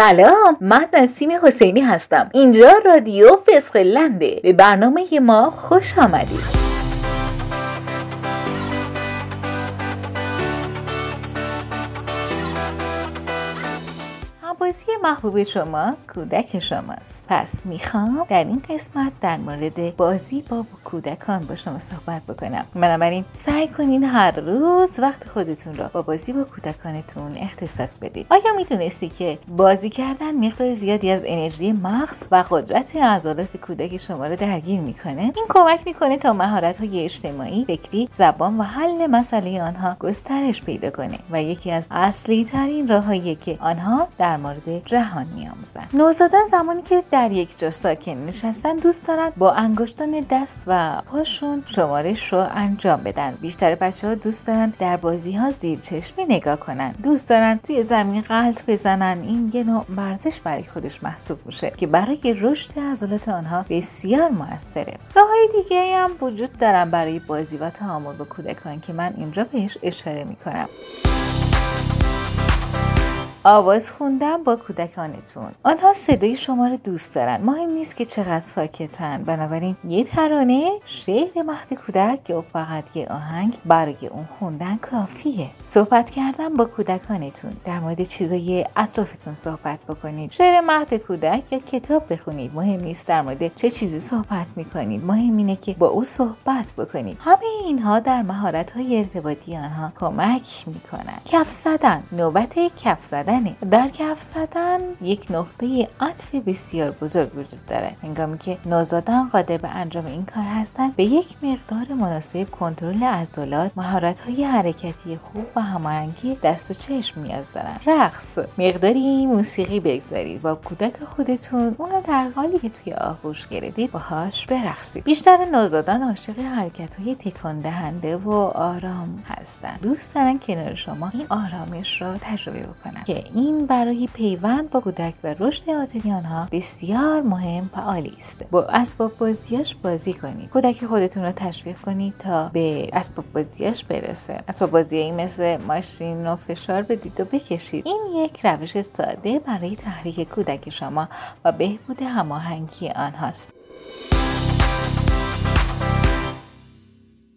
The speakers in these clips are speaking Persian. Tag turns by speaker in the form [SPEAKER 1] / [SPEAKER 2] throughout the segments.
[SPEAKER 1] سلام من نسیم حسینی هستم. اینجا رادیو فسخلنده به برنامه ما خوش آمدید. محبوب شما کودک شماست پس می‌خوام در این قسمت در مورد بازی با کودکان با شما صحبت بکنم. بنابراین سعی کنین هر روز وقت خودتون را با بازی با کودکانتون اختصاص بدید آیا می‌دونستی که بازی کردن مقدار زیادی از انرژی مغز و قدرت عضلات کودک شما را درگیر می‌کنه؟ این کمک می‌کنه تا مهارت های اجتماعی فکری زبان و حل مسئله آنها گسترش پیدا کنه. و یکی از اصلی ترین راههایی که آنها در مورد جهان میآموزن. نوزادان زمانی که در یک جا ساکن نشستن دوست دارن با انگشتان دست و پاشون شمارش رو انجام بدن. بیشتر بچه ها دوست دارن در بازی ها زیر چشمی نگاه کنن. دوست دارن توی زمین غلط بزنن. این یه نوع ورزش برای خودش محسوب میشه که برای رشد عضلات آنها بسیار موثره. راههای دیگه هم وجود دارن برای بازی و تعامل با کودکان که من اینجا بهش اشاره می‌کنم. آواز خوندن با کودکانتون. آنها صدای شما رو دوست دارن مهم نیست که چقدر ساکتن. بنابراین یه ترانه شعر مهد کودک یا فقط یه آهنگ برای اون خوندن کافیه. صحبت کردن با کودکانتون. در مورد چیزای اطرافتون صحبت بکنید. شعر مهد کودک یا کتاب بخونید. مهم نیست در مورد چه چیزی صحبت می‌کنید. مهم اینه که با او صحبت بکنید. همه اینها در مهارت های ارتباطی آنها کمک می‌کنن کف زدن. نوبت کف زدن در کف زدن یک نقطه عطف بسیار بزرگ وجود داره. هنگامی که نوزادان قادر به انجام این کار هستند به یک مقدار مناسب کنترل عضلات مهارت های حرکتی خوب و هماهنگی دست و چشم نیاز دارن رقص. مقداری موسیقی بگذارید. با کودک خودتون اون در حالی که توی آغوش گرفتید باهاش برقصید. بیشتر نوزادان عاشق حرکت های تکان دهنده و آرام هستند. دوست دارن کنار شما این آرامش را تجربه بکنن. که این برای پیوند با کودک و رشد عاطفی آنها بسیار مهم و عالی است. با اسباب بازیاش بازی کنید. کودک خودتون رو تشویق کنید تا به اسباب بازیاش برسه. اسباب بازیایی مثل ماشین و فشار بدید و بکشید. این یک روش ساده برای تحریک کودک شما و بهبود هماهنگی آنهاست.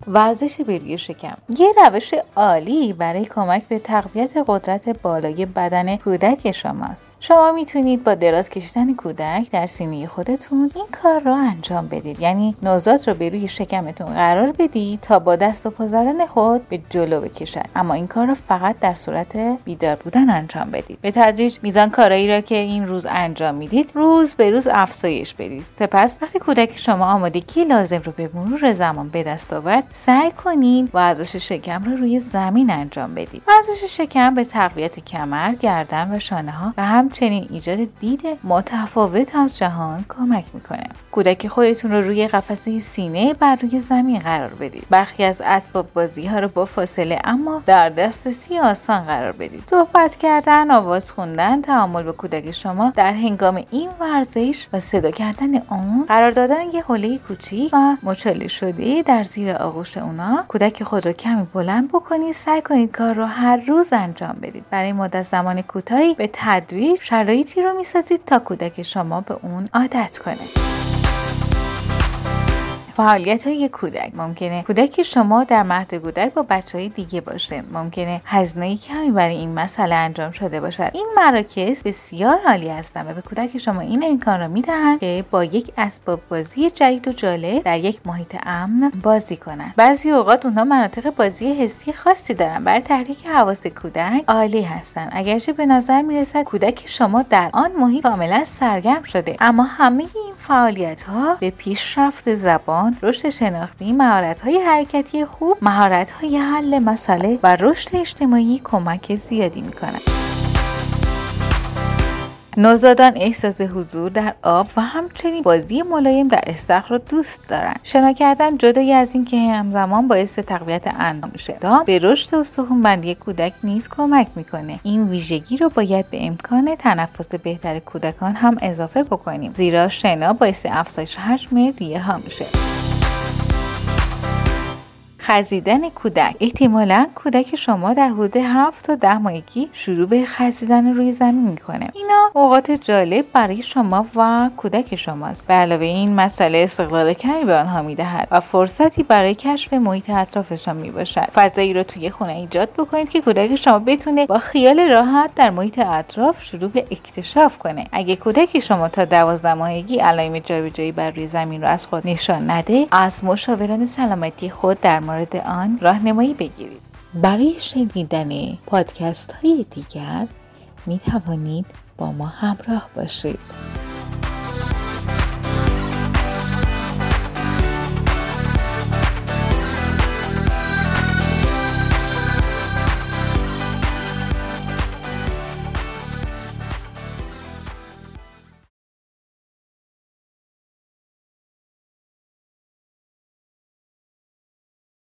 [SPEAKER 1] ورزش بروی شکم. یه روش عالی برای کمک به تقویت قدرت بالای بدن کودک شماست. شما می‌تونید با دراز کشیدن کودک در سینه خودتون این کار را انجام بدید. یعنی نوزاد رو به روی شکمتون قرار بدید تا با دست و پا زدن خود به جلو بکشد. اما این کار را فقط در صورت بیدار بودن انجام بدید. به تدریج میزان کارایی را که این روز انجام می‌دید روز به روز افزایش بدید. سپس وقتی کودک شما آمادگی لازم رو به مرور زمان به دست آورد سعی کنید ورزش شکم رو روی زمین انجام بدید. ورزش شکم به تقویت کمر گردن و شانه ها و همچنین ایجاد دید متفاوت از جهان کمک می‌کنه. کودک خودتون رو روی قفسه سینه بر روی زمین قرار بدید. برخی از اسباب بازی ها رو با فاصله اما در دسترسی آسان قرار بدید. صحبت کردن آواز خوندن تعامل با کودک شما در هنگام این ورزش و صدا کردن آن قرار دادن یه حوله کوچیک و مچاله شده در زیر آغوش اونا کودک خود رو کمی بلند بکنید سعی کنید کار رو هر روز انجام بدید برای مدت زمان کوتاهی به تدریج شرایطی رو می‌سازید تا کودک شما به اون عادت کنه. فعالیت های کودک. ممکنه کودک شما در مهد کودک با بچه های دیگه باشه. ممکنه هزینه کمی برای این مسئله انجام شده باشد. این مراکز بسیار عالی هستند و به کودک شما این امکان را می‌دهند که با یک اسباب بازی جدید و جالب در یک محیط امن بازی کنند. بعضی اوقات اونها مناطق بازی حسی خاصی دارن برای تحریک حواس کودک عالی هستند. اگرچه به نظر می‌رسد کودک شما در آن محیط کاملا سرگرم شده اما همه فعالیت ها به پیشرفت زبان رشد شناختی مهارت های حرکتی خوب مهارت های حل مسئله و رشد اجتماعی کمک زیادی می نوزادان احساس حضور در آب و همچنین بازی ملایم در استخر رو دوست دارن. شنا کردن جدای از اینکه همزمان باعث تقویت اندام تا به رشد استخون بندی کودک نیز کمک می‌کنه. این ویژگی رو باید به امکان تنفس بهتر کودکان هم اضافه بکنیم. زیرا شنا باعث افزایش حجم ریه ها میشه. خزیدن کودک. احتمالا کودک شما در حدود 7 تا ده ماهگی شروع به خزیدن روی زمین می‌کنه. اینا اوقات جالب برای شما و کودک شماست. به علاوه این مسئله استقلال کمی به آنها می‌دهد و فرصتی برای کشف محیط اطرافشان می‌باشد. فضایی را توی خونه ایجاد بکنید که کودک شما بتونه با خیال راحت در محیط اطراف شروع به اکتشاف کنه. اگه کودک شما تا دوازده ماهگی علائم جابجایی بر روی زمین را از خود نشان نده از مشاوران سلامتی خود در مورد آن راهنمایی بگیرید. برای شنیدن پادکست های دیگر می توانید با ما همراه باشید.